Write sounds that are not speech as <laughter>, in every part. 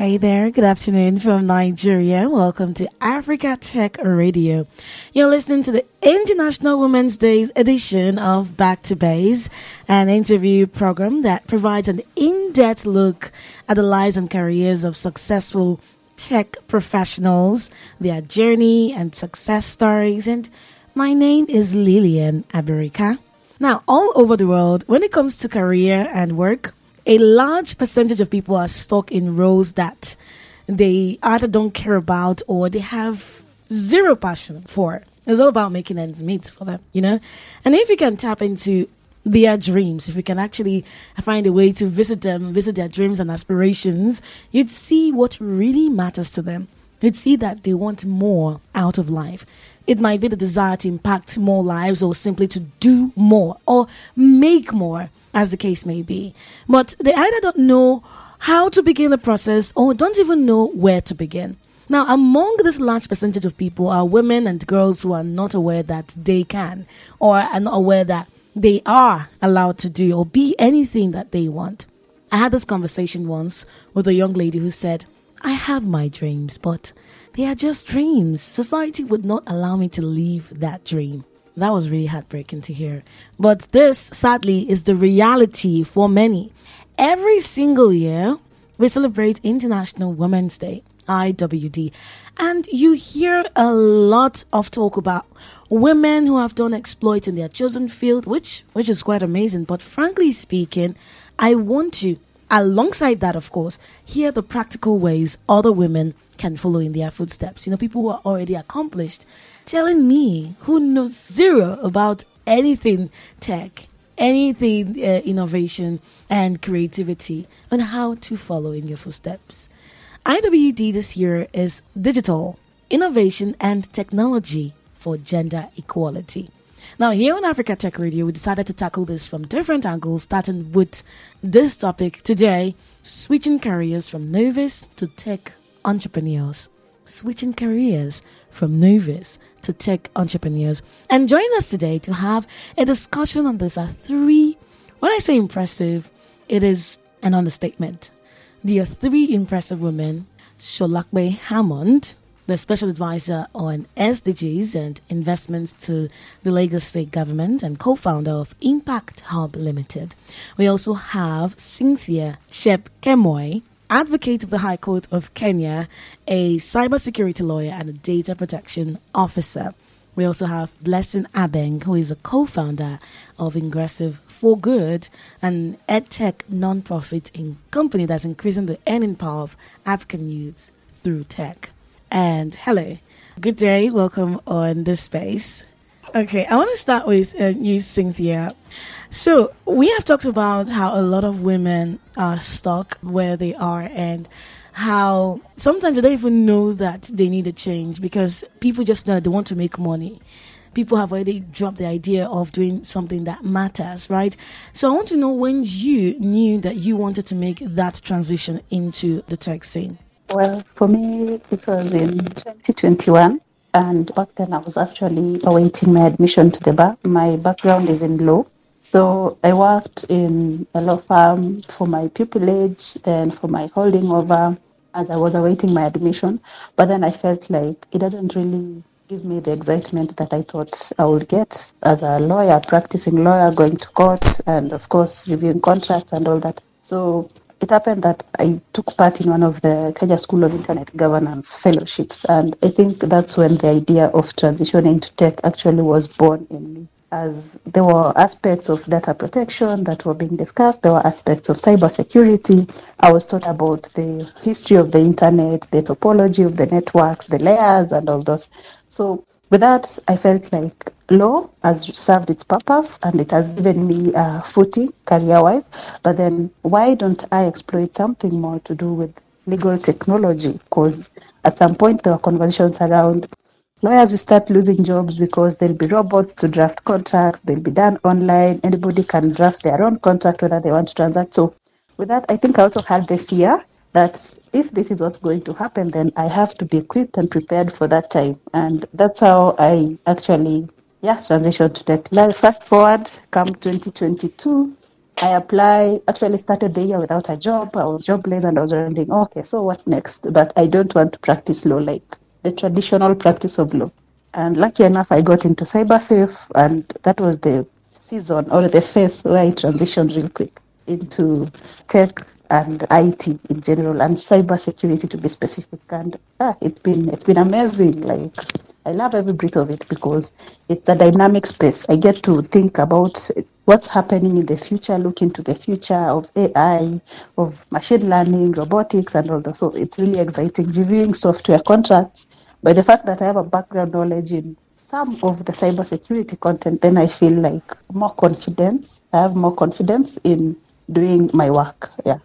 Hey there, good afternoon from Nigeria. Welcome to Africa Tech Radio. You're listening to the International Women's Days edition of Back to Base, an interview program that provides an in depth look at the lives and careers of successful tech professionals, their journey and success stories. And my name is Lillian Abirika. Now, all over the world, when it comes to career and work, a large percentage of people are stuck in roles that they either don't care about or they have zero passion for. It's all about making ends meet for them, you know? And if you can tap into their dreams, if you can actually find a way to visit them, visit their dreams and aspirations, you'd see what really matters to them. You'd see that they want more out of life. It might be the desire to impact more lives or simply to do more or make more as the case may be. But they either don't know how to begin the process or don't even know where to begin. Now, among this large percentage of people are women and girls who are not aware that they can or are not aware that they are allowed to do or be anything that they want. I had this conversation once with a young lady who said, I have my dreams, but they are just dreams. Society would not allow me to live that dream. That was really heartbreaking to hear. But this, sadly, is the reality for many. Every single year, we celebrate International Women's Day, IWD. And you hear a lot of talk about women who have done exploits in their chosen field, which, which is quite amazing. But frankly speaking, I want to, alongside that, of course, hear the practical ways other women can follow in their footsteps. You know, people who are already accomplished telling me who knows zero about anything tech, anything uh, innovation and creativity on how to follow in your footsteps. IWD this year is digital, innovation and technology for gender equality. Now, here on Africa Tech Radio, we decided to tackle this from different angles, starting with this topic today switching careers from novice to tech entrepreneurs. Switching careers from novice to tech entrepreneurs. And join us today to have a discussion on this are three, when I say impressive, it is an understatement. There are three impressive women Solape Hammond, the special advisor on SDGs and investments to the Lagos State government and co founder of Impact Hub Limited. We also have Cynthia Shep Kemoy, advocate of the High Court of Kenya, a cybersecurity lawyer, and a data protection officer. We also have Blessing Abeng, who is a co founder of Ingressive for Good, an edtech non-profit in company that's increasing the earning power of African youths through tech. And hello, good day, welcome on this space. Okay, I want to start with uh, you, Cynthia. So we have talked about how a lot of women are stuck where they are and how sometimes they don't even know that they need a change because people just know they want to make money. People have already dropped the idea of doing something that matters, right? So I want to know when you knew that you wanted to make that transition into the tech scene. Well, for me, it was in 2021. And back then, I was actually awaiting my admission to the bar. My background is in law. So I worked in a law firm for my pupillage and for my holding over as I was awaiting my admission. But then I felt like it doesn't really give me the excitement that I thought I would get as a lawyer, practicing lawyer, going to court, and of course, reviewing contracts and all that. So it happened that I took part in one of the Kenya School of Internet Governance fellowships. And I think that's when the idea of transitioning to tech actually was born in me as there were aspects of data protection that were being discussed, there were aspects of cybersecurity. I was taught about the history of the internet, the topology of the networks, the layers, and all those. So, with that, I felt like law has served its purpose and it has given me a footing career wise. But then, why don't I exploit something more to do with legal technology? Because at some point, there were conversations around lawyers will start losing jobs because there'll be robots to draft contracts, they'll be done online, anybody can draft their own contract whether they want to transact. So, with that, I think I also had the fear that if this is what's going to happen, then I have to be equipped and prepared for that time. And that's how I actually, yeah, transition to tech. Fast forward, come 2022, I apply actually started the year without a job. I was jobless and I was wondering, okay, so what next? But I don't want to practice law like the traditional practice of law. And lucky enough, I got into CyberSafe, and that was the season or the phase where I transitioned real quick into tech and IT in general and cybersecurity to be specific. And ah, it's been it's been amazing. Like I love every bit of it because it's a dynamic space. I get to think about what's happening in the future, look into the future of AI, of machine learning, robotics, and all that. So it's really exciting. Reviewing software contracts. By the fact that I have a background knowledge in some of the cybersecurity content, then I feel like more confidence. I have more confidence in doing my work. Yeah.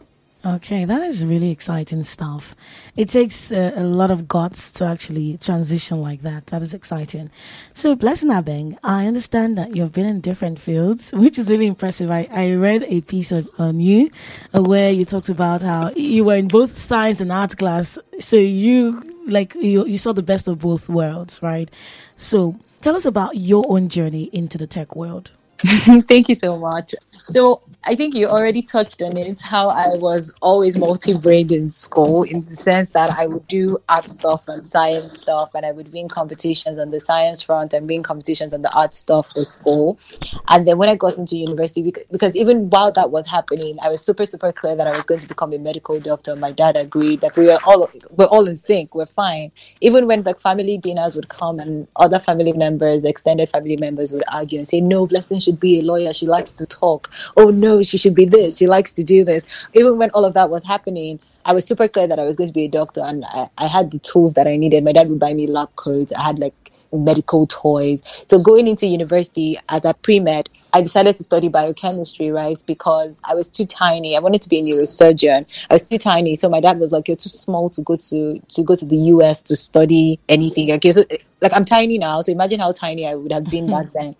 Okay, that is really exciting stuff. It takes uh, a lot of guts to actually transition like that. That is exciting. So, Blessing Abeng, I understand that you've been in different fields, <laughs> which is really impressive. I, I read a piece on, on you uh, where you talked about how you were in both science and art class. So, you like you, you saw the best of both worlds, right? So, tell us about your own journey into the tech world. <laughs> Thank you so much. So I think you already touched on it, how I was always multi-brained in school in the sense that I would do art stuff and science stuff and I would win competitions on the science front and win competitions on the art stuff for school. And then when I got into university, because even while that was happening, I was super, super clear that I was going to become a medical doctor. My dad agreed. Like we were all, we're all in sync. We're fine. Even when like family dinners would come and other family members, extended family members would argue and say, no, Blessing should be a lawyer. She likes to talk. Oh no, she should be this, she likes to do this. Even when all of that was happening, I was super clear that I was going to be a doctor and I, I had the tools that I needed. My dad would buy me lab coats. I had like medical toys. So going into university as a pre-med, I decided to study biochemistry, right? Because I was too tiny. I wanted to be a neurosurgeon. I was too tiny. So my dad was like, You're too small to go to to go to the US to study anything. Okay, so like I'm tiny now, so imagine how tiny I would have been back then.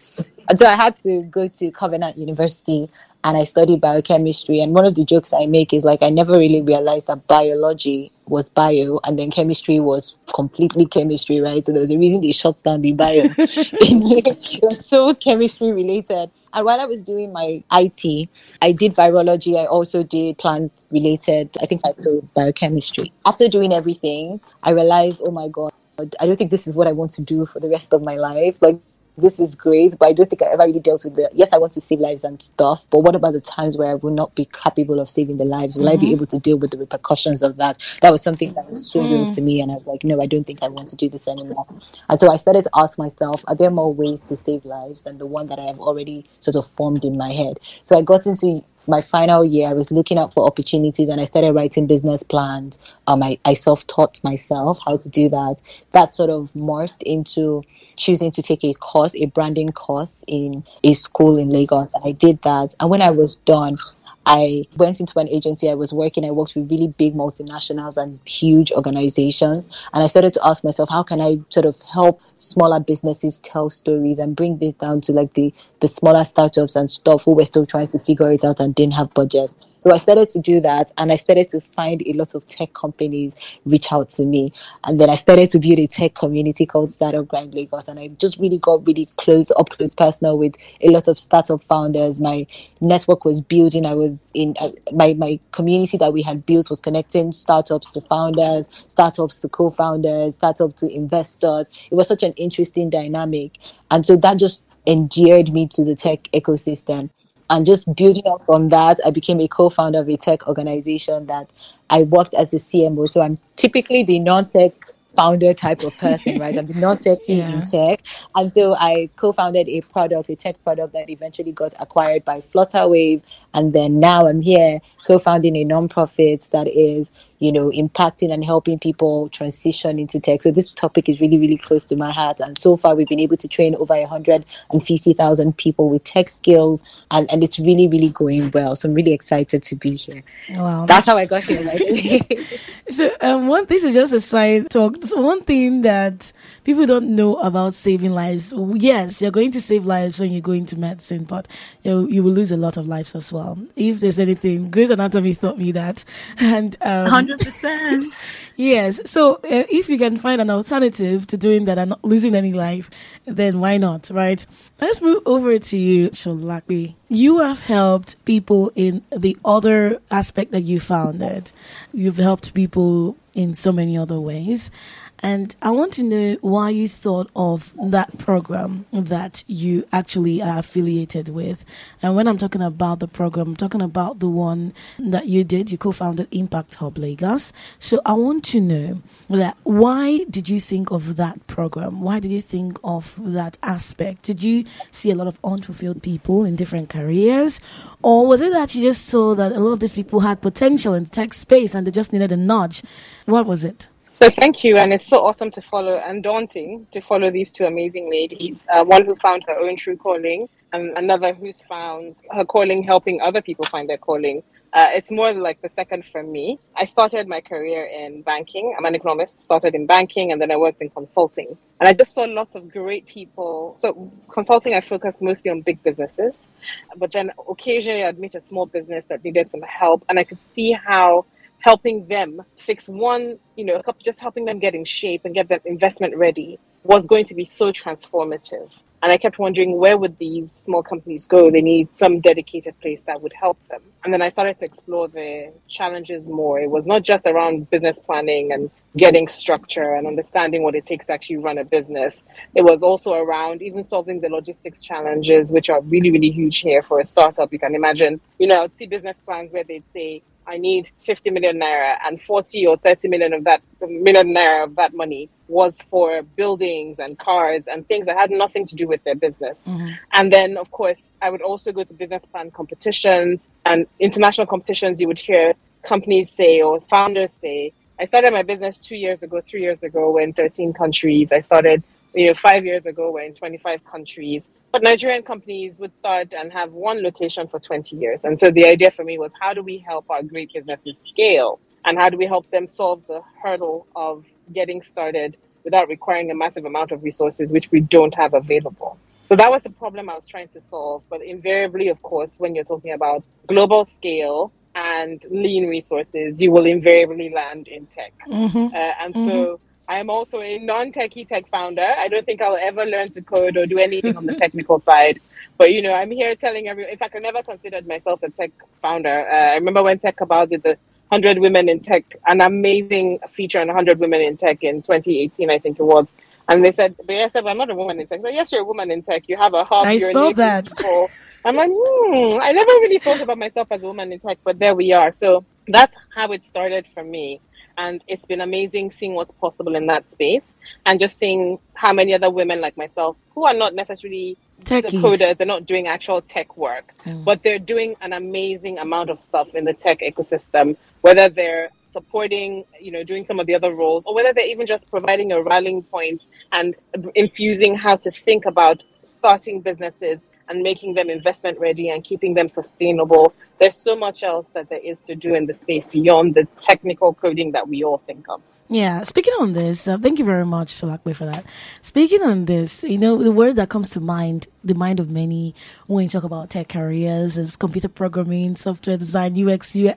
So I had to go to Covenant University and I studied biochemistry. And one of the jokes I make is like, I never really realized that biology was bio and then chemistry was completely chemistry, right? So there was a reason they shut down the bio. <laughs> <laughs> it was so chemistry related. And while I was doing my IT, I did virology. I also did plant related, I think I did biochemistry. After doing everything, I realized, oh my God, I don't think this is what I want to do for the rest of my life. Like this is great, but I don't think I ever really dealt with the yes, I want to save lives and stuff. But what about the times where I will not be capable of saving the lives? Will mm-hmm. I be mm-hmm. able to deal with the repercussions of that? That was something that was so real mm. to me, and I was like, no, I don't think I want to do this anymore. And so I started to ask myself, are there more ways to save lives than the one that I have already sort of formed in my head? So I got into my final year, I was looking out for opportunities and I started writing business plans. Um, I, I self taught myself how to do that. That sort of morphed into choosing to take a course, a branding course in a school in Lagos. I did that. And when I was done, I went into an agency I was working. I worked with really big multinationals and huge organizations. And I started to ask myself, how can I sort of help smaller businesses tell stories and bring this down to like the, the smaller startups and stuff who were still trying to figure it out and didn't have budget. So I started to do that and I started to find a lot of tech companies reach out to me. And then I started to build a tech community called Startup Grind Lagos. And I just really got really close, up close personal with a lot of startup founders. My network was building. I was in uh, my, my community that we had built was connecting startups to founders, startups to co founders, startups to investors. It was such an interesting dynamic. And so that just endeared me to the tech ecosystem and just building up from that, I became a co-founder of a tech organization that I worked as a CMO. So I'm typically the non-tech founder type of person, <laughs> right? I'm not tech yeah. in tech. And so I co-founded a product, a tech product that eventually got acquired by Flutterwave. And then now I'm here co-founding a nonprofit that is you know, impacting and helping people transition into tech. So this topic is really, really close to my heart. And so far, we've been able to train over 150,000 people with tech skills, and, and it's really, really going well. So I'm really excited to be here. Wow, that's, that's... how I got here. Right? <laughs> so um, one, this is just a side talk. So one thing that people don't know about saving lives. Yes, you're going to save lives when you go into medicine, but you, you will lose a lot of lives as well. Well. If there's anything, Grey's Anatomy taught me that. <laughs> And um, Hundred percent. <laughs> yes, so uh, if you can find an alternative to doing that and not losing any life, then why not, right? Let's move over to you, Solape. You have helped people in the other aspect that you founded. You've helped people in so many other ways. And I want to know why you thought of that program that you actually are affiliated with. And when I'm talking about the program, I'm talking about the one that you did. You co-founded Impact Hub Lagos. So I want to know that why did you think of that program? Why did you think of that aspect? Did you see a lot of unfulfilled people in different careers? Or was it that you just saw that a lot of these people had potential in the tech space and they just needed a nudge? What was it? So thank you, and it's so awesome to follow and daunting to follow these two amazing ladies. Uh, one who found her own true calling, and another who's found her calling helping other people find their calling. Uh, it's more like the second for me. I started my career in banking. I'm an economist, started in banking, and then I worked in consulting. And I just saw lots of great people. So, consulting, I focused mostly on big businesses. But then occasionally I'd meet a small business that needed some help, and I could see how helping them fix one, you know, just helping them get in shape and get their investment ready was going to be so transformative. And I kept wondering where would these small companies go? They need some dedicated place that would help them. And then I started to explore the challenges more. It was not just around business planning and getting structure and understanding what it takes to actually run a business. It was also around even solving the logistics challenges, which are really, really huge here for a startup. You can imagine, you know, I'd see business plans where they'd say, I need 50 million naira and 40 or 30 million of that million naira of that money was for buildings and cars and things that had nothing to do with their business. Mm-hmm. And then, of course, I would also go to business plan competitions and international competitions. You would hear companies say or founders say, I started my business two years ago, three years ago, we're in 13 countries. I started you know, five years ago, we're in 25 countries. But Nigerian companies would start and have one location for 20 years. And so the idea for me was how do we help our great businesses scale? And how do we help them solve the hurdle of getting started without requiring a massive amount of resources, which we don't have available? So that was the problem I was trying to solve. But invariably, of course, when you're talking about global scale and lean resources, you will invariably land in tech. Mm-hmm. Uh, and mm-hmm. so I am also a non-techie tech founder. I don't think I'll ever learn to code or do anything on the technical side. But you know, I'm here telling everyone. In fact, I never considered myself a tech founder. Uh, I remember when TechCabal did the 100 Women in Tech, an amazing feature on 100 Women in Tech in 2018, I think it was. And they said, but I said, I'm not a woman in tech. But yes, you're a woman in tech. You have a hub. I saw that. People. I'm like, hmm, I never really thought about myself as a woman in tech, but there we are. So that's how it started for me and it's been amazing seeing what's possible in that space and just seeing how many other women like myself who are not necessarily Techies. the coders they're not doing actual tech work mm. but they're doing an amazing amount of stuff in the tech ecosystem whether they're supporting, you know, doing some of the other roles, or whether they're even just providing a rallying point and infusing how to think about starting businesses and making them investment ready and keeping them sustainable. There's so much else that there is to do in the space beyond the technical coding that we all think of. Yeah, speaking on this, uh, thank you very much, Solape, for that. Speaking on this, you know, the word that comes to mind, the mind of many when you talk about tech careers is computer programming, software design, UX, UI,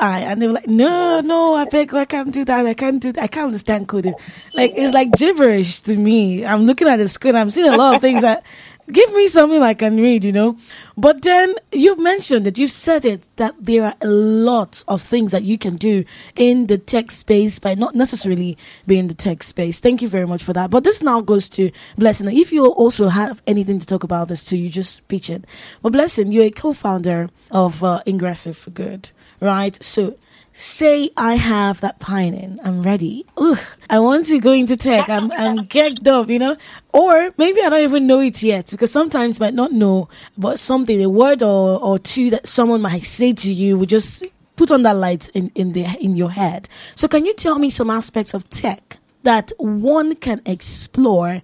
and they were like, no, no, I beg, I can't do that, I can't do that, I can't understand coding. Like, it's like gibberish to me. I'm looking at the screen, I'm seeing a lot of things that give me something I can read, you know. But then you've mentioned that you've said it that there are a lot of things that you can do in the tech space by not necessarily being in the tech space. Thank you very much for that. But this now goes to Blessing. If you also have anything to talk about this too, you just pitch it. But Blessing, you're a co-founder of uh, Ingressive for Good, right? So say I have that pining, I'm ready. Ooh, I want to go into tech. I'm I'm geeked up, you know. Or maybe I don't even know it yet because sometimes might not know, but something, a word or, or two that someone might say to you would just put on that light in, in the in your head. So can you tell me some aspects of tech that one can explore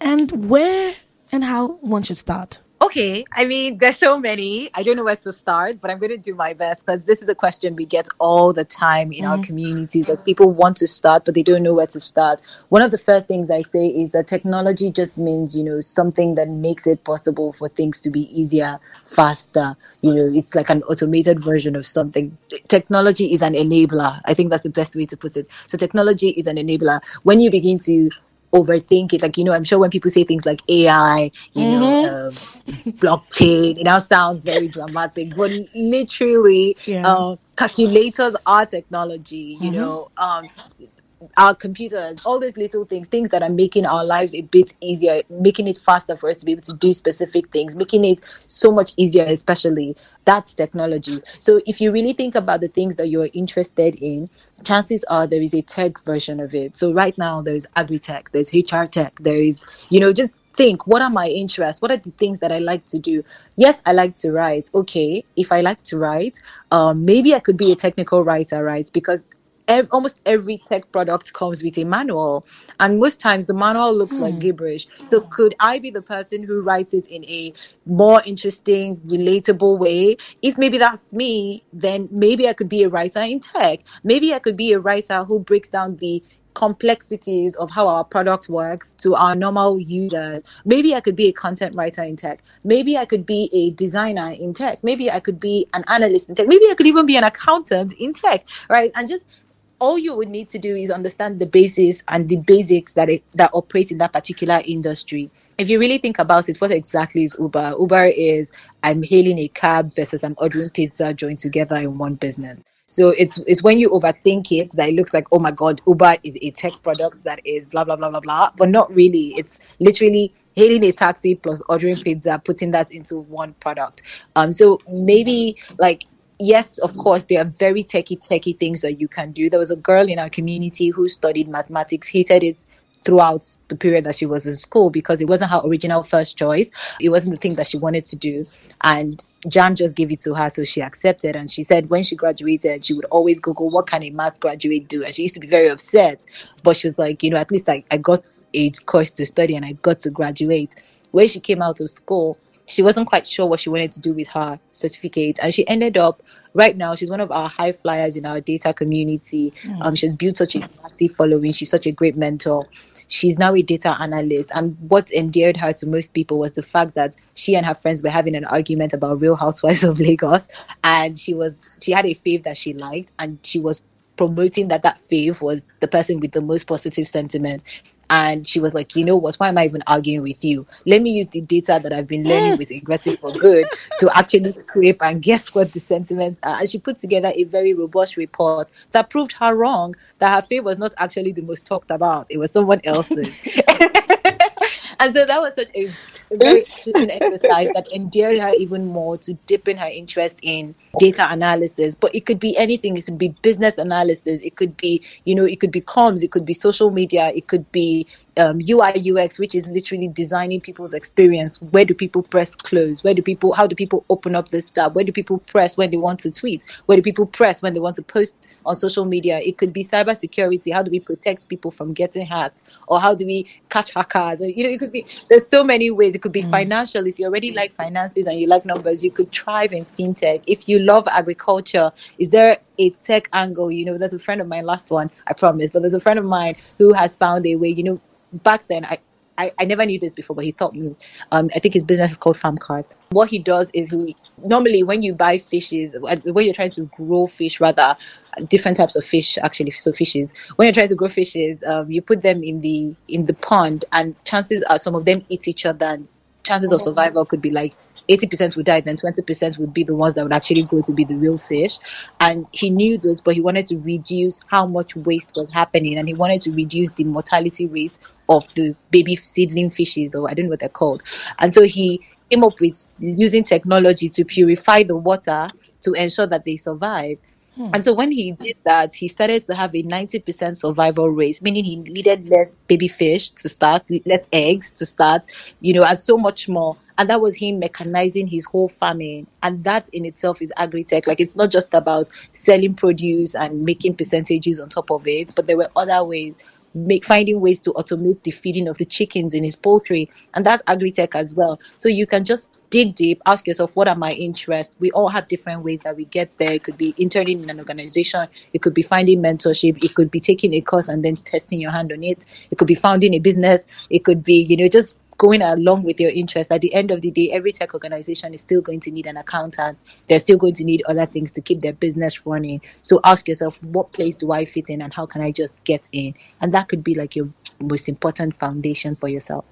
and where and how one should start? Okay, I mean, there's so many. I don't know where to start, but I'm going to do my best because this is a question we get all the time in our mm. communities. Like people want to start, but they don't know where to start. One of the first things I say is that technology just means, you know, something that makes it possible for things to be easier, faster. You know, it's like an automated version of something. Technology is an enabler. I think that's the best way to put it. So technology is an enabler. When you begin to overthink it. Like, you know, I'm sure when people say things like AI, you know, um, blockchain, it now sounds very dramatic, but literally, Yeah. uh, calculators are technology, you know, um, our computers, all these little things, things that are making our lives a bit easier, making it faster for us to be able to do specific things, making it so much easier, especially that's technology. So if you really think about the things that you're interested in, chances are there is a tech version of it. So right now there's agri-tech, there's HR tech, there is, you know, just think what are my interests what are the things that i like to do yes i like to write okay if i like to write um, maybe i could be a technical writer right because ev- almost every tech product comes with a manual and most times the manual looks like hmm. gibberish so could i be the person who writes it in a more interesting relatable way if maybe that's me then maybe i could be a writer in tech maybe i could be a writer who breaks down the complexities of how our product works to our normal users. Maybe I could be a content writer in tech. Maybe I could be a designer in tech. Maybe I could be an analyst in tech. Maybe I could even be an accountant in tech, right? And just all you would need to do is understand the basis and the basics that it, that operate in that particular industry. If you really think about it, what exactly is Uber? Uber is I'm hailing a cab versus I'm ordering pizza joined together in one business. So it's it's when you overthink it that it looks like, oh my god, Uber is a tech product that is blah blah blah blah blah. But not really. It's literally hailing a taxi plus ordering pizza, putting that into one product. Um so maybe like yes, of course, there are very techie techie things that you can do. There was a girl in our community who studied mathematics, hated it throughout the period that she was in school because it wasn't her original first choice. It wasn't the thing that she wanted to do. And JAMB just gave it to her, so she accepted. And she said when she graduated, she would always Google what can a math graduate do. And she used to be very upset. But she was like, you know, at least I, I got a course to study and I got to graduate. When she came out of school, she wasn't quite sure what she wanted to do with her certificate and she ended up right now she's one of our high flyers in our data community. Um she's built such a massive following. She's such a great mentor. She's now a data analyst and what endeared her to most people was the fact that she and her friends were having an argument about real housewives of lagos and she was she had a fave that she liked and she was promoting that that fave was the person with the most positive sentiment and she was like, you know what? Why am I even arguing with you? Let me use the data that I've been learning with Ingressive for Good to actually scrape and guess what the sentiments are. And she put together a very robust report that proved her wrong that her fave was not actually the most talked about. It was someone else's. <laughs> and so that was such a, a very soothing exercise that endeared her even more to deepen her interest in data analysis. But it could be anything. It could be business analysis. It could be, you know, it could be comms. It could be social media. It could be um, UI UX, which is literally designing people's experience. Where do people press close? Where do people? How do people open up this tab? Where do people press when they want to tweet? Where do people press when they want to post on social media? It could be cybersecurity. How do we protect people from getting hacked? Or how do we catch hackers? You know, it could be. There's so many ways. It could be financial. If you already like finances and you like numbers, you could thrive in fintech. If you love agriculture, is there a tech angle? You know, there's a friend of mine. Last one, I promise. But there's a friend of mine who has found a way. You know, back then I, I, I never knew this before, but he taught me. Um, I think his business is called Farm Cards. What he does is he normally when you buy fishes, when you're trying to grow fish, rather different types of fish actually, so fishes. When you're trying to grow fishes, um, you put them in the in the pond, and chances are some of them eat each other. And chances of survival could be like 80% would die, then 20% would be the ones that would actually grow to be the real fish. And he knew this, but he wanted to reduce how much waste was happening and he wanted to reduce the mortality rate of the baby seedling fishes, or I don't know what they're called. And so he came up with using technology to purify the water to ensure that they survive. Hmm. And so when he did that, he started to have a 90% survival rate, meaning he needed less baby fish to start, less eggs to start, you know, and so much more. And that was him mechanizing his whole farming. And that in itself is agri-tech. Like it's not just about selling produce and making percentages on top of it, but there were other ways make finding ways to automate the feeding of the chickens in his poultry and that's agri-tech as well so you can just dig deep, ask yourself, what are my interests? We all have different ways that we get there. It could be interning in an organization, it could be finding mentorship, it could be taking a course and then testing your hand on it, it could be founding a business, it could be, you know, just going along with your interest. At the end of the day, every tech organization is still going to need an accountant. They're still going to need other things to keep their business running. So ask yourself, what place do I fit in and how can I just get in? And that could be like your most important foundation for yourself.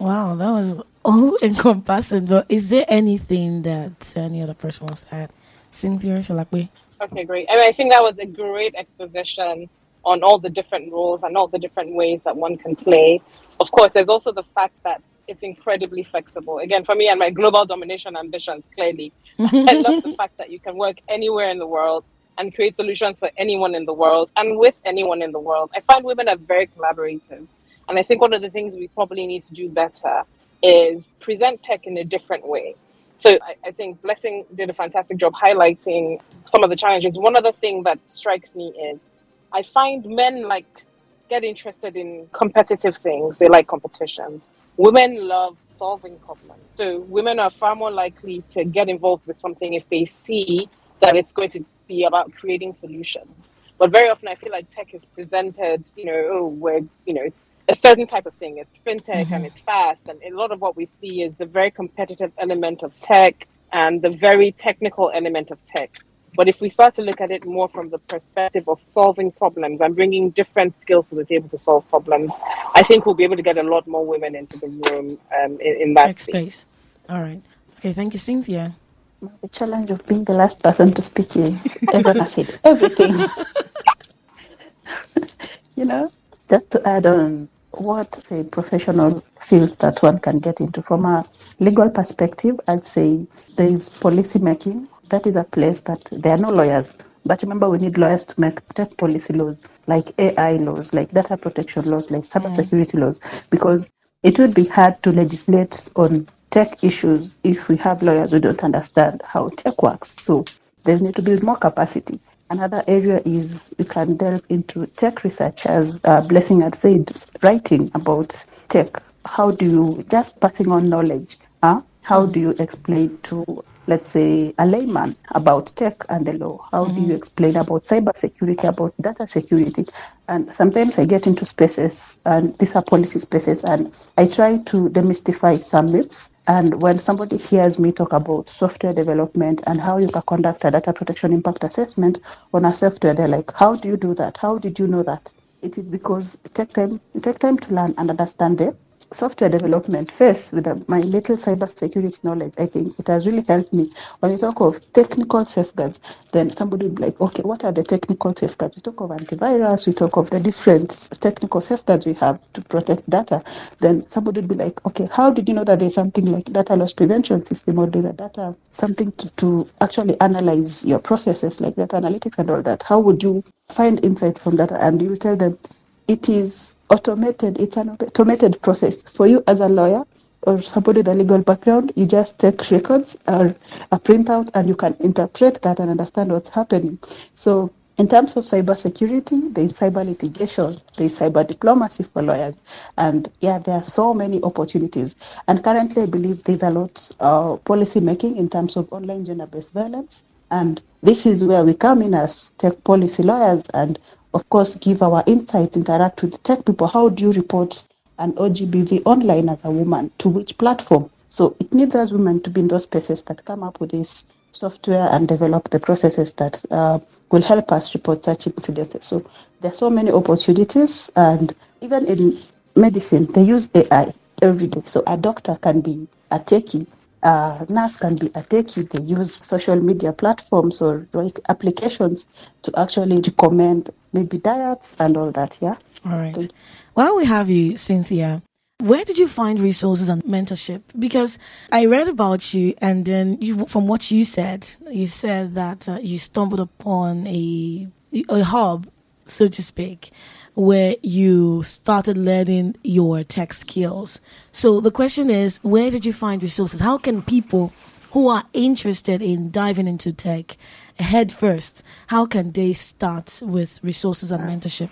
Wow, that was all <laughs> encompassing. But is there anything that any other person wants to add? Cynthia, Solape? Okay, great. I mean, I think that was a great exposition on all the different roles and all the different ways that one can play. Of course, there's also the fact that it's incredibly flexible. Again, for me and my global domination ambitions, clearly, <laughs> I love the fact that you can work anywhere in the world and create solutions for anyone in the world and with anyone in the world. I find women are very collaborative. And I think one of the things we probably need to do better is present tech in a different way. So I, I, think Blessing did a fantastic job highlighting some of the challenges. One other thing that strikes me is I find men like get interested in competitive things. They like competitions. Women love solving problems. So women are far more likely to get involved with something if they see that it's going to be about creating solutions. But very often I feel like tech is presented, you know, oh, we're, you know, it's a certain type of thing. It's fintech mm-hmm. and it's fast. And a lot of what we see is the very competitive element of tech and the very technical element of tech. But if we start to look at it more from the perspective of solving problems and bringing different skills to the table to solve problems, I think we'll be able to get a lot more women into the room um, in, in, that space. space. All right. Okay, thank you, Cynthia. The challenge of being the last person to speak is everyone has said <laughs> everything. <laughs> you know, just to add on what say professional fields that one can get into from a legal perspective, I'd say there is policy making. That is a place that there are no lawyers. But remember, we need lawyers to make tech policy laws, like AI laws, like data protection laws, like cybersecurity mm. laws, because it would be hard to legislate on tech issues if we have lawyers who don't understand how tech works. So there's need to build more capacity. Another area is you can delve into tech research, as uh, Blessing had said, writing about tech. How do you just passing on knowledge? Huh? How do you explain to, let's say, a layman about tech and the law? How mm-hmm. do you mm-hmm. explain about cybersecurity, about data security? And sometimes I get into spaces, and these are policy spaces, and I try to demystify some myths and when somebody hears me talk about software development and how you can conduct a data protection impact assessment on a software, they're like, how do you do that? How did you know that? It is because it takes time, it takes time to learn and understand it software development first with a, my little cyber security knowledge, I think it has really helped me. When you talk of technical safeguards, then somebody will be like, okay, what are the technical safeguards? We talk of antivirus, we talk of the different technical safeguards we have to protect data. Then somebody would be like, okay, how did you know that there's something like data loss prevention system or data data, something to, to actually analyze your processes like data analytics and all that? How would you find insight from data? And you tell them it is automated. It's an automated process for you as a lawyer or somebody with a legal background. You just take records or a printout and you can interpret that and understand what's happening. So in terms of cybersecurity, there is cyber litigation, there is cyber diplomacy for lawyers, and yeah, there are so many opportunities. And currently, I believe there's a lot of uh, policy making in terms of online gender-based violence, and this is where we come in as tech policy lawyers and of course, give our insights, interact with tech people. How do you report an OGBV online as a woman? To which platform? So it needs us women to be in those spaces that come up with this software and develop the processes that uh, will help us report such incidents. So there are so many opportunities, and even in medicine, they use AI every day. So a doctor can be a techie uh, nurse can be a techie. They use social media platforms or applications to actually recommend maybe diets and all that. Yeah. All right. While we have you, Cynthia, where did you find resources and mentorship? Because I read about you, and then you, from what you said, you said that uh, you stumbled upon a a hub, so to speak, where you started learning your tech skills. So the question is, where did you find resources? How can people who are interested in diving into tech head first, how can they start with resources and mentorship?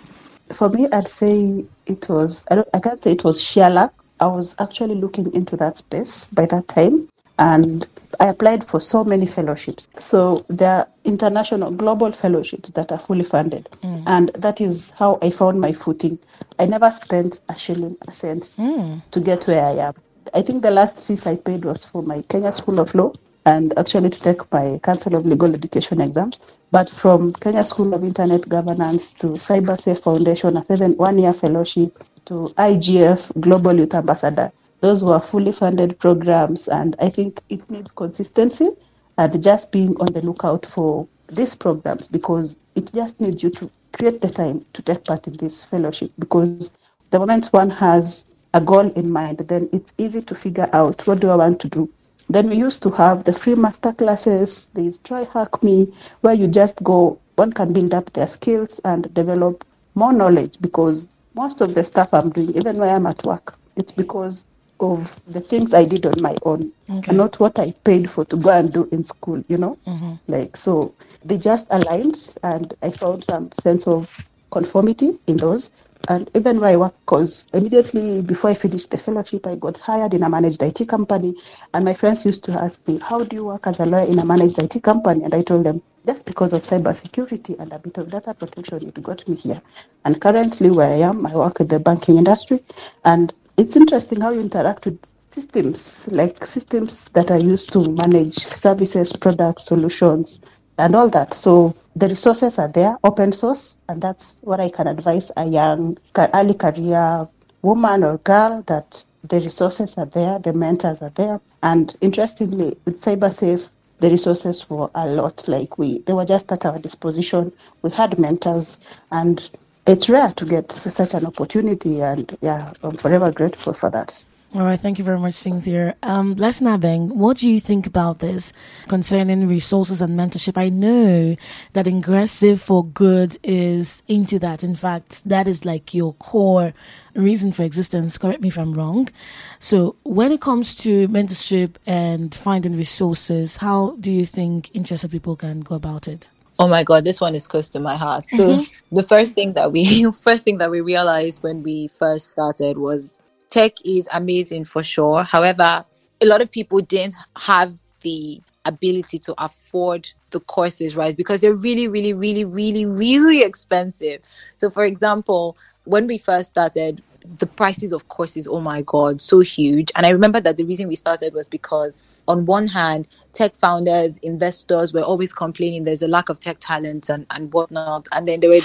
For me, I'd say it was, I, don't, I can't say it was sheer luck. I was actually looking into that space by that time. And I applied for so many fellowships. So there are international, global fellowships that are fully funded. Mm. And that is how I found my footing. I never spent a shilling, a cent mm. to get where I am. I think the last fees I paid was for my Kenya School of Law and actually to take my Council of Legal Education exams. But from Kenya School of Internet Governance to CyberSafe Foundation, a seven one year fellowship to IGF Global Youth Ambassador, those were fully funded programs. And I think it needs consistency and just being on the lookout for these programs because it just needs you to create the time to take part in this fellowship because the moment one has a goal in mind, then it's easy to figure out what do I want to do then we used to have the free master classes. There's TryHackMe, where you just go, one can build up their skills and develop more knowledge because most of the stuff I'm doing, even when I'm at work, it's because of the things I did on my own, okay. and not what I paid for to go and do in school, you know? Mm-hmm. Like, so they just aligned, and I found some sense of conformity in those. And even where I work, because immediately before I finished the fellowship, I got hired in a managed IT company. And my friends used to ask me, How do you work as a lawyer in a managed IT company? And I told them, Just because of cybersecurity and a bit of data protection, it got me here. And currently, where I am, I work in the banking industry. And it's interesting how you interact with systems, like systems that are used to manage services, products, solutions, and all that. So the resources are there, open source, and that's what I can advise a young early career woman or girl that the resources are there, the mentors are there. And interestingly, with CyberSafe, the resources were a lot. Like we, they were just at our disposition. We had mentors, and it's rare to get such an opportunity. And yeah, I'm forever grateful for that. All right, thank you very much, Cynthia. Um, Blessing Abeng, what do you think about this concerning resources and mentorship? I know that Ingressive for Good is into that. In fact, that is like your core reason for existence. Correct me if I'm wrong. So, when it comes to mentorship and finding resources, how do you think interested people can go about it? Oh my God, this one is close to my heart. So mm-hmm. the first thing that we <laughs> first thing that we realized when we first started was tech is amazing for sure. However, a lot of people didn't have the ability to afford the courses, right? Because they're really, really, really, really, really expensive. So, for example, when we first started, the prices of courses, oh my God, so huge. And I remember that the reason we started was because, on one hand, tech founders, investors were always complaining there's a lack of tech talent and, and whatnot. And then there were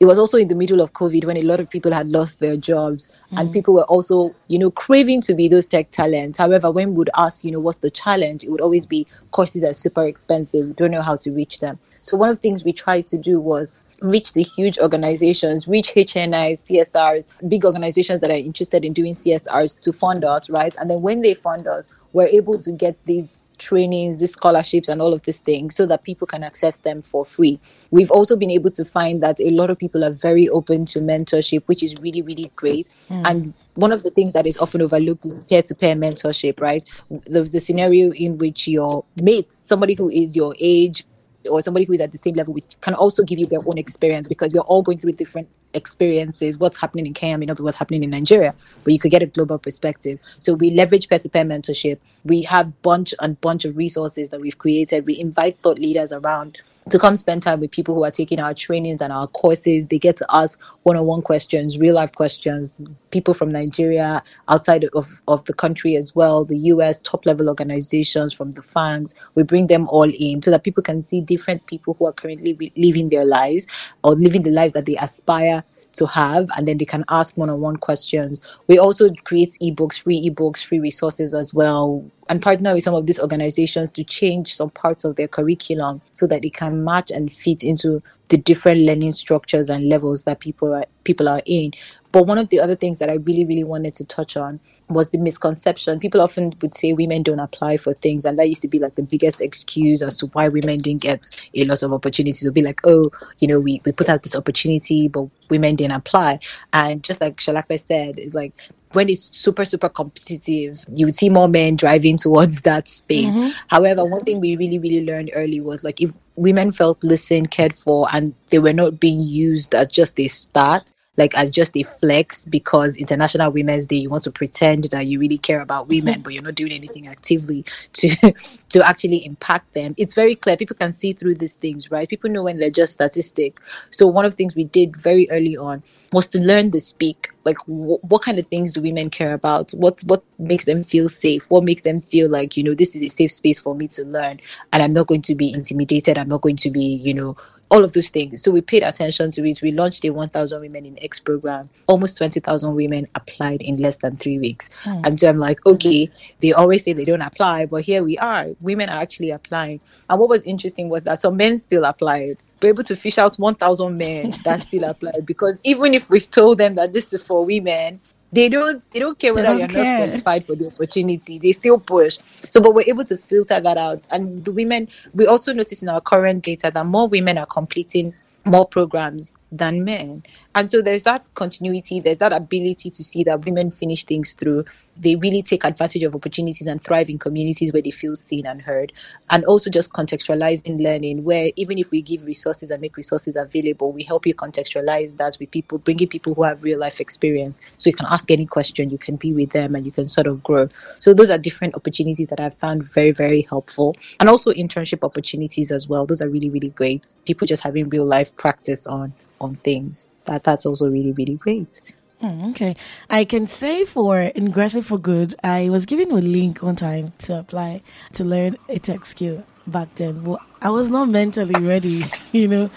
it was also in the middle of COVID when a lot of people had lost their jobs mm. and people were also, you know, craving to be those tech talents. However, when we would ask, you know, what's the challenge, it would always be courses that are super expensive. We don't know how to reach them. So one of the things we tried to do was reach the huge organizations, reach HNIs, CSRs, big organizations that are interested in doing CSRs to fund us, right? And then when they fund us, we're able to get these trainings, these scholarships, and all of these things so that people can access them for free. We've also been able to find that a lot of people are very open to mentorship, which is really, really great. Mm. And one of the things that is often overlooked is peer-to-peer mentorship, right? The, the scenario in which your mate, somebody who is your age, or somebody who is at the same level which can also give you their own experience because we're all going through different experiences. What's happening in Kenya may not be what's happening in Nigeria, but you could get a global perspective. So we leverage peer-to-peer mentorship. We have bunch and bunch of resources that we've created. We invite thought leaders around to come spend time with people who are taking our trainings and our courses. They get to ask one on one questions, real life questions, people from Nigeria, outside of, of the country as well, the US, top level organizations from the FANGs. We bring them all in so that people can see different people who are currently re- living their lives or living the lives that they aspire to have and then they can ask one-on-one questions. We also create ebooks free ebooks free resources as well and partner with some of these organizations to change some parts of their curriculum so that it can match and fit into the different learning structures and levels that people are people are in but one of the other things that I really, really wanted to touch on was the misconception. People often would say women don't apply for things, and that used to be like the biggest excuse as to why women didn't get a lot of opportunities. It'll be like, oh, you know, we, we put out this opportunity, but women didn't apply. And just like Solape said, it's like when it's super, super competitive, you would see more men driving towards that space. Mm-hmm. However, one thing we really, really learned early was like if women felt listened, cared for, and they were not being used as just a start, like as just a flex because International Women's Day, you want to pretend that you really care about mm-hmm. women, but you're not doing anything actively to <laughs> to actually impact them. It's very clear. People can see through these things, right? People know when they're just statistic. So one of the things we did very early on was to learn to speak. Like wh- what kind of things do women care about? What what makes them feel safe? What makes them feel like you know this is a safe space for me to learn, and I'm not going to be intimidated. I'm not going to be you know all of those things. So we paid attention to it. We launched a 1,000 Women in X program. Almost 20,000 women applied in less than three weeks. Hmm. And so I'm like, okay, they always say they don't apply, but here we are. Women are actually applying. And what was interesting was that some men still applied. We're able to fish out 1,000 men that still applied because even if we've told them that this is for women, they don't they don't care whether you're not qualified for the opportunity. They still push. So, but we're able to filter that out. And the women, we also notice in our current data that more women are completing more programs than men. And so there's that continuity, there's that ability to see that women finish things through. They really take advantage of opportunities and thrive in communities where they feel seen and heard. And also just contextualizing learning, where even if we give resources and make resources available, we help you contextualize that with people, bringing people who have real life experience. So you can ask any question, you can be with them, and you can sort of grow. So those are different opportunities that I've found very, very helpful. And also internship opportunities as well. Those are really, really great. People just having real life practice on on things. That that's also really, really great. Hmm, okay. I can say for Ingressive for Good, I was given a link one time to apply to learn a tech skill back then. But I was not mentally ready, <laughs> you know.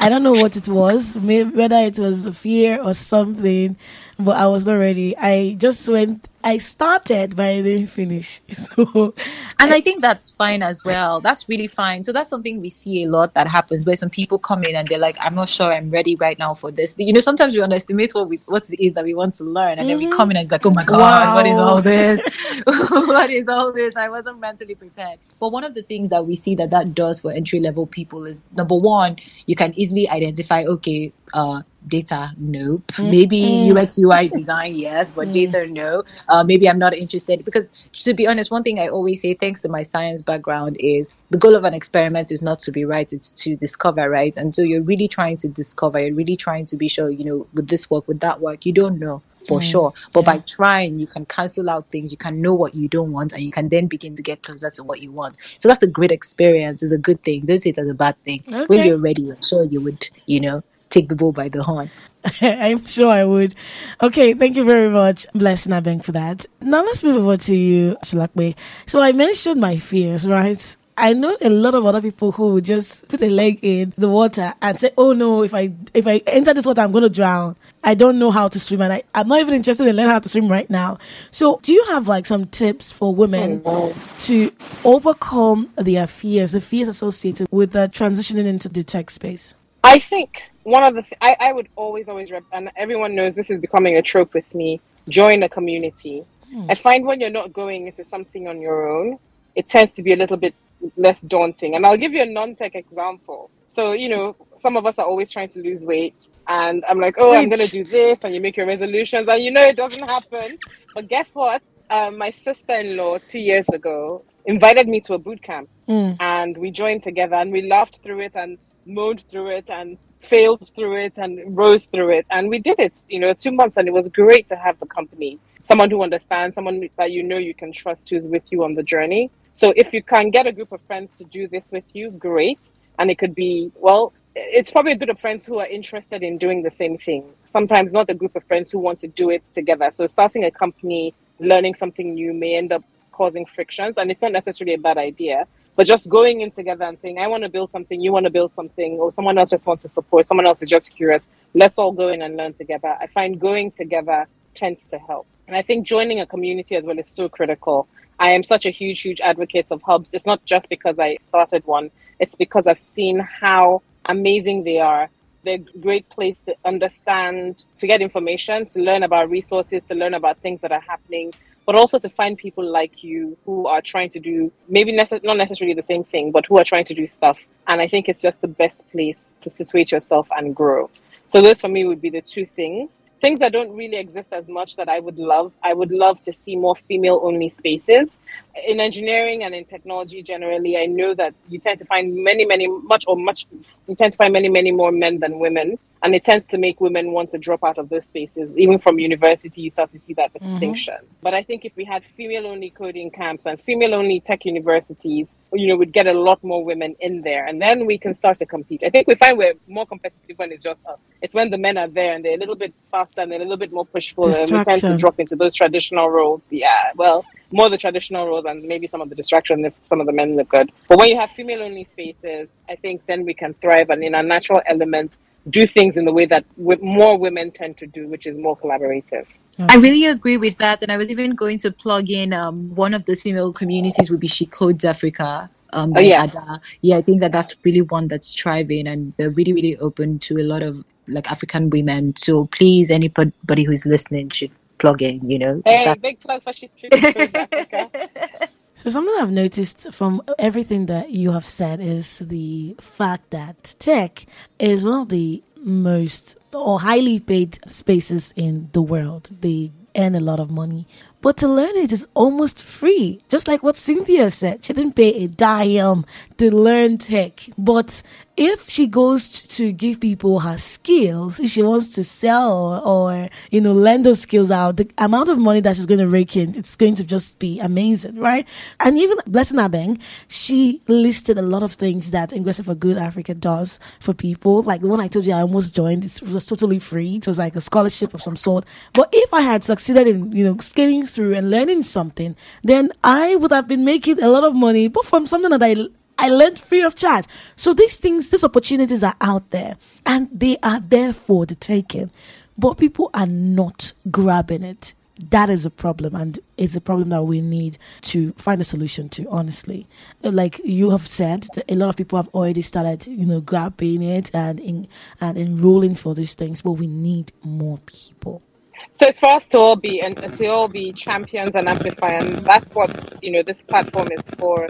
I don't know what it was, maybe whether it was fear or something, but I was not ready. I just went, I started, but I didn't finish. <laughs> So, And I think that's fine as well. That's really fine. So that's something we see a lot that happens where some people come in and they're like, I'm not sure I'm ready right now for this. You know, sometimes we underestimate what we what it is that we want to learn. And then we come in and it's like, oh my God, what is all this? <laughs> what is all this? I wasn't mentally prepared. But one of the things that we see that that does for entry level people is number one, you can easily identify, okay, uh, data, nope. Maybe UX UI design, yes, but data, no. Uh, maybe I'm not interested because to be honest, one thing I always say, thanks to my science background, is the goal of an experiment is not to be right; it's to discover, right? And so you're really trying to discover. You're really trying to be sure, you know, with this work, with that work, you don't know for sure. But by trying, you can cancel out things. You can know what you don't want, and you can then begin to get closer to what you want. So that's a great experience. It's a good thing. Don't see it as a bad thing. When you're ready, I'm sure you would, you know, take the bull by the horn. <laughs> I'm sure I would. Okay, thank you very much, Blessing Abeng, for that. Now let's move over to you, Solape. So I mentioned my fears, right? I know a lot of other people who would just put a leg in the water and say, "Oh no, if I if I enter this water, I'm going to drown. I don't know how to swim, and I, I'm not even interested in learning how to swim right now." So, do you have like some tips for women to overcome their fears, the fears associated with uh, transitioning into the tech space? I think one of the th- I, I would always always rep- and everyone knows this is becoming a trope with me. Join a community. I find when you're not going into something on your own, it tends to be a little bit less daunting. And I'll give you a non-tech example. So you know, some of us are always trying to lose weight, and I'm like, oh, I'm gonna do this, and you make your resolutions, and you know it doesn't happen. But guess what? Um, my sister-in-law two years ago invited me to a boot camp Mm. and we joined together and we laughed through it and moaned through it and failed through it and rose through it and we did it you know two months and it was great to have the company someone who understands someone that you know you can trust who's with you on the journey so if you can get a group of friends to do this with you great. And it could be well it's probably a group of friends who are interested in doing the same thing. Sometimes not a group of friends who want to do it together. So starting a company learning something new may end up causing frictions. And it's not necessarily a bad idea but just going in together and saying i want to build something you want to build something or someone else just wants to support someone else is just curious. Let's all go in and learn together. I find going together tends to help. And i think joining a community as well is so critical i am such a huge huge advocate of hubs it's not just because i started one it's because i've seen how amazing they are they're a great place to understand to get information to learn about resources to learn about things that are happening but also to find people like you who are trying to do maybe not necessarily the same thing, but who are trying to do stuff. And I think it's just the best place to situate yourself and grow. So those for me would be the two things. Things that don't really exist as much that I would love. I would love to see more female only spaces. In engineering and in technology generally, I know that you tend to find many, many, much or much, you tend to find many, many more men than women. And it tends to make women want to drop out of those spaces. Even from university, you start to see that Mm-hmm. distinction. But I think if we had female only coding camps and female only tech universities, you know, we'd get a lot more women in there and then we can start to compete. I think we find we're more competitive when it's just us. It's when the men are there and they're a little bit faster and they're a little bit more pushful and we tend to drop into those traditional roles. Yeah, well, more the traditional roles and maybe some of the distraction if some of the men look good. But when you have female only spaces, I think then we can thrive and in our natural element do things in the way that w- more women tend to do, which is more collaborative. I really agree with that, and I was even going to plug in um, one of those female communities would be She Codes Africa. Um, Oh, yeah. Ada. yeah, I think that that's really one that's thriving, and they're really, really open to a lot of like African women. So please, anybody who's listening should plug in. You know, Hey, That- big plug for She <laughs> She So something I've noticed from everything that you have said is the fact that tech is one of the most or highly paid spaces in the world. They earn a lot of money. But to learn it is almost free. Just like what Cynthia said. She didn't pay a dime to learn tech. But if she goes to give people her skills, if she wants to sell or, you know, lend those skills out, the amount of money that she's going to rake in, it's going to just be amazing, right? And even Blessing Abeng, she listed a lot of things that Ingressive for Good Africa does for people. Like the one I told you I almost joined, it was totally free. It was like a scholarship of some sort. But if I had succeeded in, you know, scaling through and learning something, then I would have been making a lot of money, but from something that I I learned free of charge. So these things, these opportunities are out there and they are there for the taking, but people are not grabbing it. That is a problem, and it's a problem that we need to find a solution to. Honestly, like you have said, a lot of people have already started, you know, grabbing it and in, and enrolling for these things, but we need more people. So it's for us to all be and to all be champions and amplify, and that's what you know this platform is for.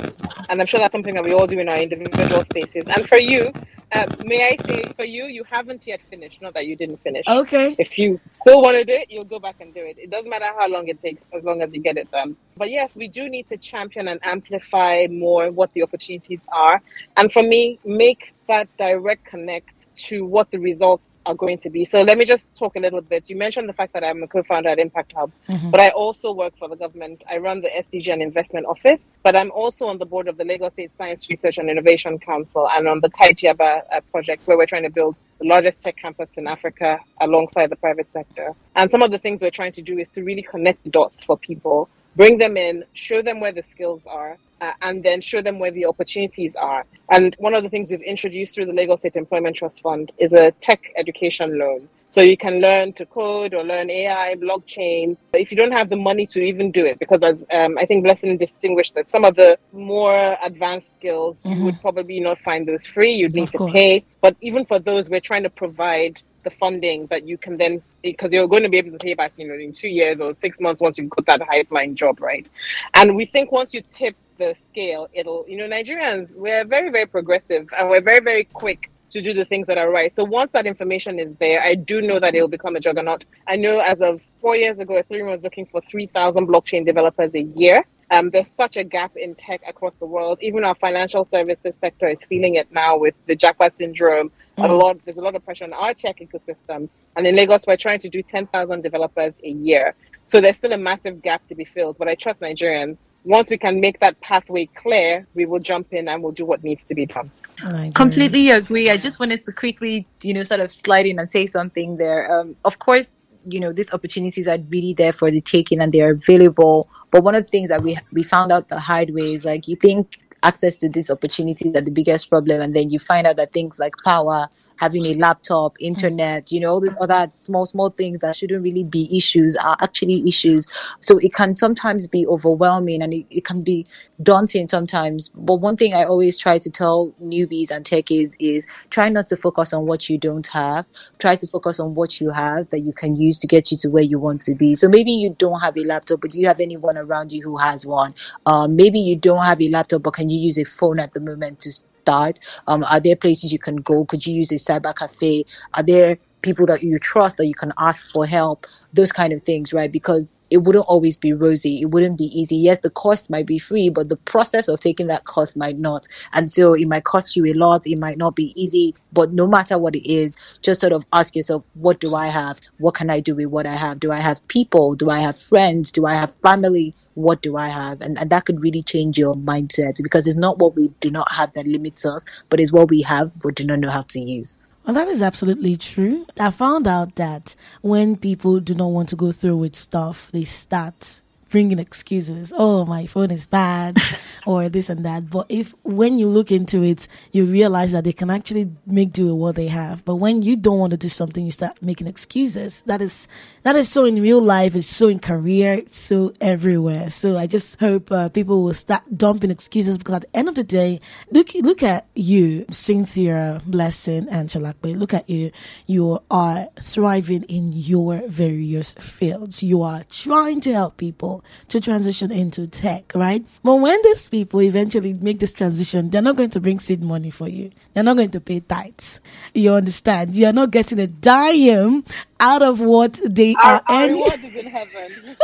And I'm sure that's something that we all do in our individual spaces. And for you, uh, may I say, for you, you haven't yet finished. Not that you didn't finish. Okay. If you still want to do it, you'll go back and do it. It doesn't matter how long it takes, as long as you get it done. But yes, we do need to champion and amplify more what the opportunities are. And for me, make that direct connect to what the results are going to be. So let me just talk a little bit. You mentioned the fact that I'm a co-founder at Impact Hub, but I also work for the government. I run the SDG and Investment Office, but I'm also on the board of the Lagos State Science Research and Innovation Council and on the Kaitiaba uh, project where we're trying to build the largest tech campus in Africa alongside the private sector. And some of the things we're trying to do is to really connect the dots for people, bring them in, show them where the skills are, uh, and then show them where the opportunities are. And one of the things we've introduced through the Lagos State Employment Trust Fund is a tech education loan. So you can learn to code or learn AI, blockchain, if you don't have the money to even do it, because as um, I think Blessing distinguished that some of the more advanced skills, you would probably not find those free. You'd need Of to course. pay. But even for those, we're trying to provide the funding that you can then, because you're going to be able to pay back, you know, in two years or six months once you've got that high flying job, right? And we think once you tip the scale, it'll, you know, Nigerians, we're very, very progressive and we're very, very quick to do the things that are right. So once that information is there, I do know that it will become a juggernaut. I know as of four years ago, Ethereum was looking for 3,000 blockchain developers a year. Um, there's such a gap in tech across the world. Even our financial services sector is feeling it now with the japa syndrome. A lot, there's a lot of pressure on our tech ecosystem. And in Lagos, we're trying to do 10,000 developers a year. So there's still a massive gap to be filled. But I trust Nigerians. Once we can make that pathway clear, we will jump in and we'll do what needs to be done. Nigerians. Completely agree. I just wanted to quickly, you know, sort of slide in and say something there. Um, of course, you know, these opportunities are really there for the taking and they are available. But one of the things that we we found out the hard way is like you think access to these opportunities are the biggest problem, and then you find out that things like power, having a laptop, internet, you know, all these other small, small things that shouldn't really be issues are actually issues. So it can sometimes be overwhelming and it, it can be daunting sometimes. But one thing I always try to tell newbies and techies is try not to focus on what you don't have. Try to focus on what you have that you can use to get you to where you want to be. So maybe you don't have a laptop, but do you have anyone around you who has one? Um, maybe you don't have a laptop, but can you use a phone at the moment to start? Um, are there places you can go? Could you use a cyber cafe? Are there people that you trust that you can ask for help? Those kind of things, right? Because it wouldn't always be rosy. It wouldn't be easy. Yes, the course might be free, but the process of taking that course might not. And so it might cost you a lot. It might not be easy. But no matter what it is, just sort of ask yourself, what do I have? What can I do with what I have? Do I have people? Do I have friends? Do I have family? What do I have? And, and that could really change your mindset because it's not what we do not have that limits us, but it's what we have but do not know how to use. Well, that is absolutely true. I found out that when people do not want to go through with stuff, they start bringing excuses. Oh, my phone is bad <laughs> or this and that. But if when you look into it, you realize that they can actually make do with what they have. But when you don't want to do something, you start making excuses. That is, that is so in real life. It's so in career. It's so everywhere. So I just hope uh, people will start dumping excuses because at the end of the day, look, look at you, Cynthia, Blessing, and Solape. Look at you. You are thriving in your various fields. You are trying to help people to transition into tech, right? But when these people eventually make this transition, they're not going to bring seed money for you. They're not going to pay tithes. You understand? You're not getting a dime out of what they our, are our earning. reward is in heaven.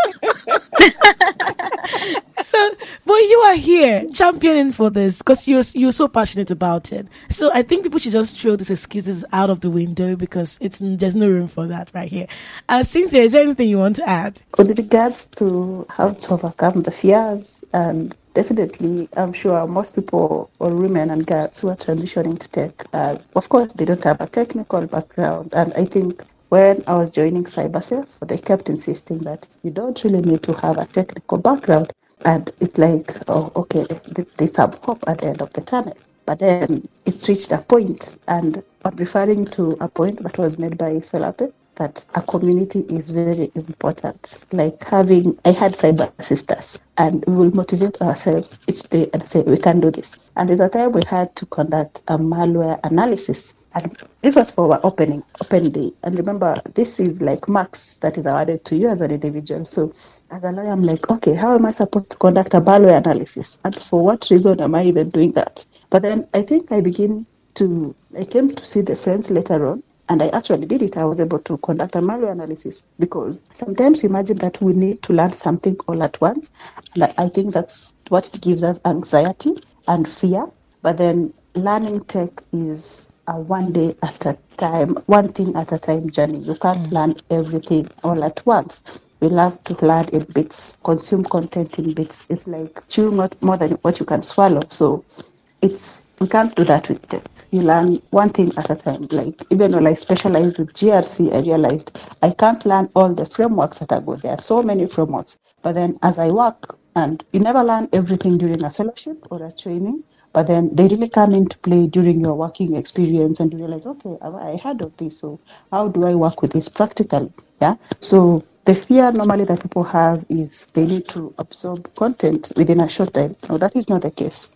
<laughs> so, but you are here championing for this because you're you're so passionate about it. So I think people should just throw these excuses out of the window because it's there's no room for that right here. Uh, Cynthia, is there anything you want to add? With regards to how to overcome the fears, and definitely, I'm sure most people or women and girls who are transitioning to tech, uh, of course, they don't have a technical background. And I think when I was joining CyberSafe, they kept insisting that you don't really need to have a technical background. And it's like, oh, okay, th- there's some hope at the end of the tunnel. But then it reached a point, and I'm referring to a point that was made by Solape, that a community is very important. Like having, I had cyber sisters, and we will motivate ourselves each day and say, we can do this. And there's a time we had to conduct a malware analysis. And this was for our opening, open day. And remember, this is like marks that is awarded to you as an individual. So as a lawyer, I'm like, okay, how am I supposed to conduct a malware analysis? And for what reason am I even doing that? But then I think I begin to, I came to see the sense later on and I actually did it. I was able to conduct a malware analysis because sometimes we imagine that we need to learn something all at once. And I- think that's what it gives us anxiety and fear. But then learning tech is a one day at a time, one thing at a time journey. You can't mm. learn everything all at once. We love to learn in bits, consume content in bits. It's like chewing out more than what you can swallow. So it's we can't do that with tech. You learn one thing at a time. Like even when I specialized with GRC, I realized I can't learn all the frameworks that are good. There are so many frameworks. But then as I work, and you never learn everything during a fellowship or a training, but then they really come into play during your working experience, and you realize, okay, I I heard of this, so how do I work with this practically? Yeah. So the fear normally that people have is they need to absorb content within a short time. No, that is not the case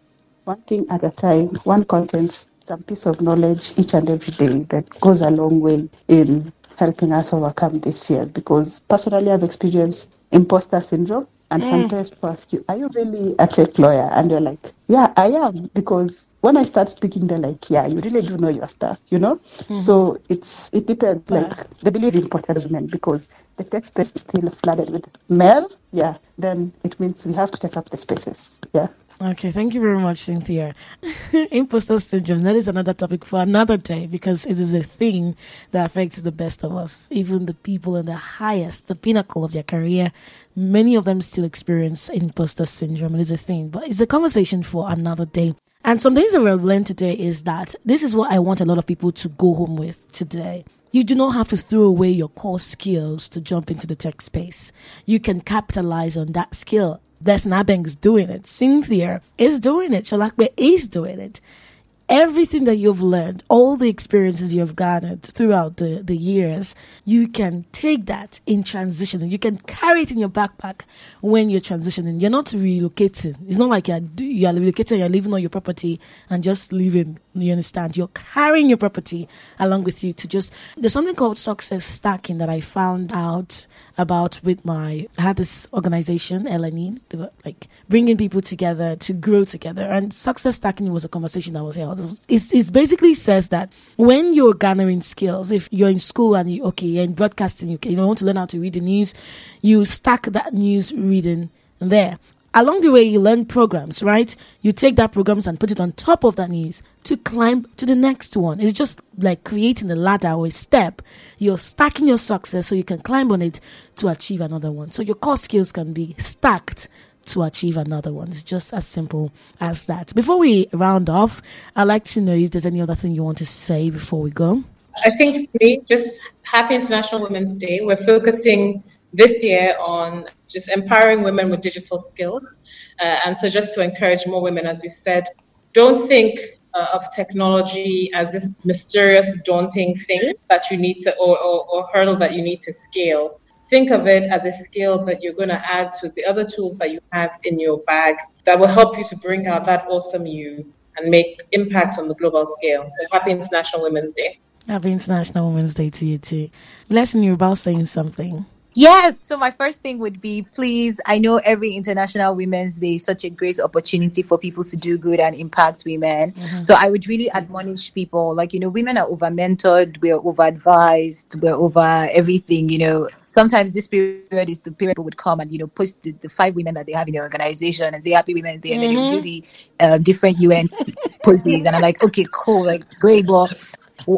one thing at a time, one content, some piece of knowledge each and every day that goes a long way in helping us overcome these fears. Because personally, I've experienced imposter syndrome. And sometimes people ask you, Are you really a tech lawyer? And you're like, Yeah, I am. Because when I start speaking, they're like, Yeah, you really do know your stuff, you know? Mm-hmm. So it's it depends. Like, they believe in portrait women because the tech space is still flooded with male. Yeah, then it means we have to take up the spaces. Yeah. Okay, thank you very much, Cynthia. <laughs> Imposter syndrome, that is another topic for another day because it is a thing that affects the best of us. Even the people in the highest, the pinnacle of their career, many of them still experience imposter syndrome. It is a thing, but it's a conversation for another day. And some things that we've learned today is that this is what I want a lot of people to go home with today. You do not have to throw away your core skills to jump into the tech space. You can capitalize on that skill. Blessing Abeng's doing it. Cynthia is doing it. Solape is doing it. Everything that you've learned, all the experiences you've garnered throughout the, the years, you can take that in transitioning. You can carry it in your backpack when you're transitioning. You're not relocating. It's not like you're, you're relocating, you're leaving all your property and just leaving. You understand? You're carrying your property along with you to just, there's something called success stacking that I found out about with my I had this organization LNE they were like bringing people together to grow together and success stacking was a conversation that was held. It's, it basically says that when you're garnering skills, if you're in school and you, okay, you're in broadcasting, you, can you want to learn how to read the news, you stack that news reading there. Along the way, you learn programs, right? You take that programs and put it on top of that news to climb to the next one. It's just like creating a ladder or a step. You're stacking your success so you can climb on it to achieve another one. So your core skills can be stacked to achieve another one. It's just as simple as that. Before we round off, I'd like to know if there's any other thing you want to say before we go. I think today, just happy International Women's Day. We're focusing this year on just empowering women with digital skills. Uh, and so, just to encourage more women, as we've said, don't think uh, of technology as this mysterious, daunting thing that you need to, or, or, or hurdle that you need to scale. Think of it as a skill that you're going to add to the other tools that you have in your bag that will help you to bring out that awesome you and make impact on the global scale. So, happy International Women's Day. Happy International Women's Day to you too. Blessing, you're about saying something. Yes. So my first thing would be please, I know every International Women's Day is such a great opportunity for people to do good and impact women. Mm-hmm. So I would really admonish people like, you know, women are over mentored, we're over advised, we're over everything, you know. Sometimes this period is the period people would come and, you know, post the, the five women that they have in their organization and say Happy Women's Day, and mm-hmm. then you do the uh, different UN <laughs> poses. And I'm like, okay, cool, like great. Well,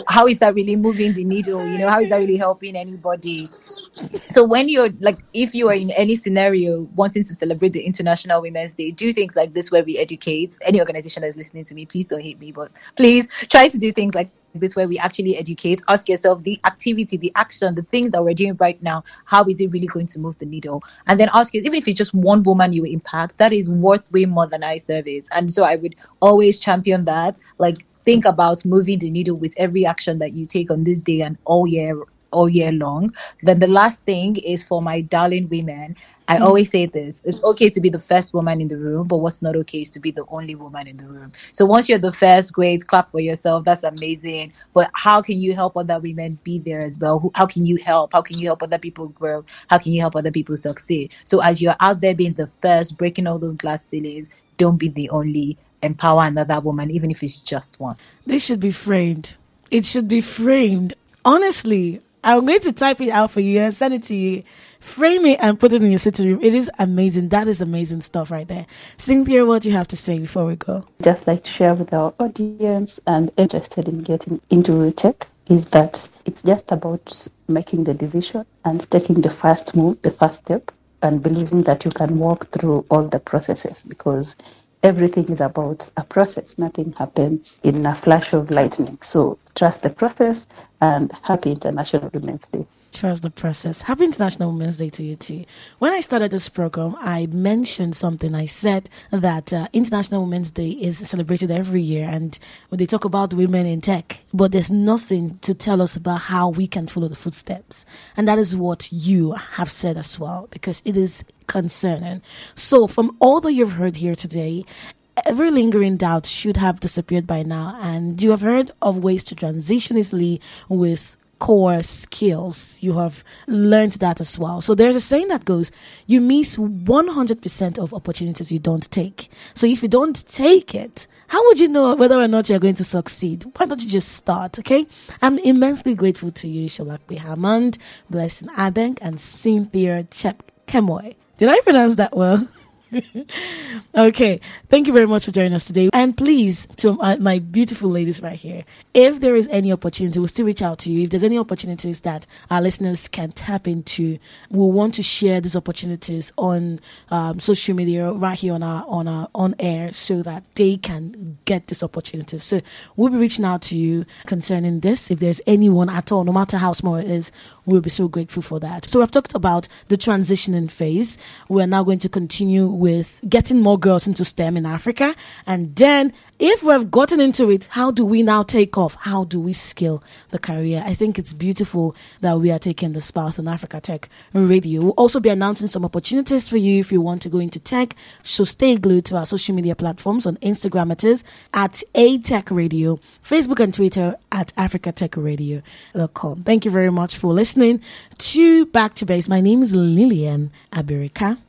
how is that really moving the needle? You know how is that really helping anybody? So when you're like if you are in any scenario wanting to celebrate the international women's day do things like this where we educate. Any organization that's listening to me please don't hate me but please try to do things like this where we actually educate. Ask yourself the activity the action the thing that we're doing right now. How is it really going to move the needle? And then ask you even if it's just one woman you impact that is worth way more than eye service and so i would always champion that. Like think about moving the needle with every action that you take on this day and all year all year long. Then the last thing is for my darling women. I mm. always say this it's okay to be the first woman in the room, but what's not okay is to be the only woman in the room. So once you're the first, great, clap for yourself. That's amazing. But how can you help other women be there as well? How can you help? How can you help other people grow? How can you help other people succeed? So as you're out there being the first, breaking all those glass ceilings, don't be the only empower another woman, even if it's just one. This should be framed. It should be framed. Honestly, I'm going to type it out for you and send it to you. Frame it and put it in your sitting room. It is amazing. That is amazing stuff right there. Cynthia, what do you have to say before we go? Just like to share with our audience and interested in getting into tech is that it's just about making the decision and taking the first move, the first step, and believing that you can walk through all the processes because everything is about a process. Nothing happens in a flash of lightning. So trust the process and happy International Women's Day. Trust the process. Happy International Women's Day to you too. When I started this program, I mentioned something. I said that uh, International Women's Day is celebrated every year, and when they talk about women in tech, but there's nothing to tell us about how we can follow the footsteps, and that is what you have said as well, because it is concerning. So, from all that you've heard here today, every lingering doubt should have disappeared by now, and you have heard of ways to transition easily with core skills. You have learned that as well. So there's a saying that goes, you miss 100% of opportunities you don't take. So if you don't take it, how would you know whether or not you're going to succeed? Why don't you just start, okay? I'm immensely grateful to you, Solape Hammond, Blessing Abeng, and Cynthia Chep Kemoy. Did I pronounce that well? <laughs> okay. Thank you very much for joining us today. And please, to my, beautiful ladies right here, if there is any opportunity, we'll still reach out to you. If there's any opportunities that our listeners can tap into, we'll want to share these opportunities on um, social media right here on our on our on air so that they can get this opportunity. So we'll be reaching out to you concerning this. If there's anyone at all, no matter how small it is, we'll be so grateful for that. So we've talked about the transitioning phase. We're now going to continue with getting more girls into STEM in Africa. And then if we've gotten into it, how do we now take off? How do we scale the career? I think it's beautiful that we are taking the path on Africa Tech Radio. We'll also be announcing some opportunities for you if you want to go into tech. So stay glued to our social media platforms on Instagram it is at A Tech Radio, Facebook and Twitter at Africa Tech Radio.com. Thank you very much for listening to Back to Base. My name is Lillian Abirika.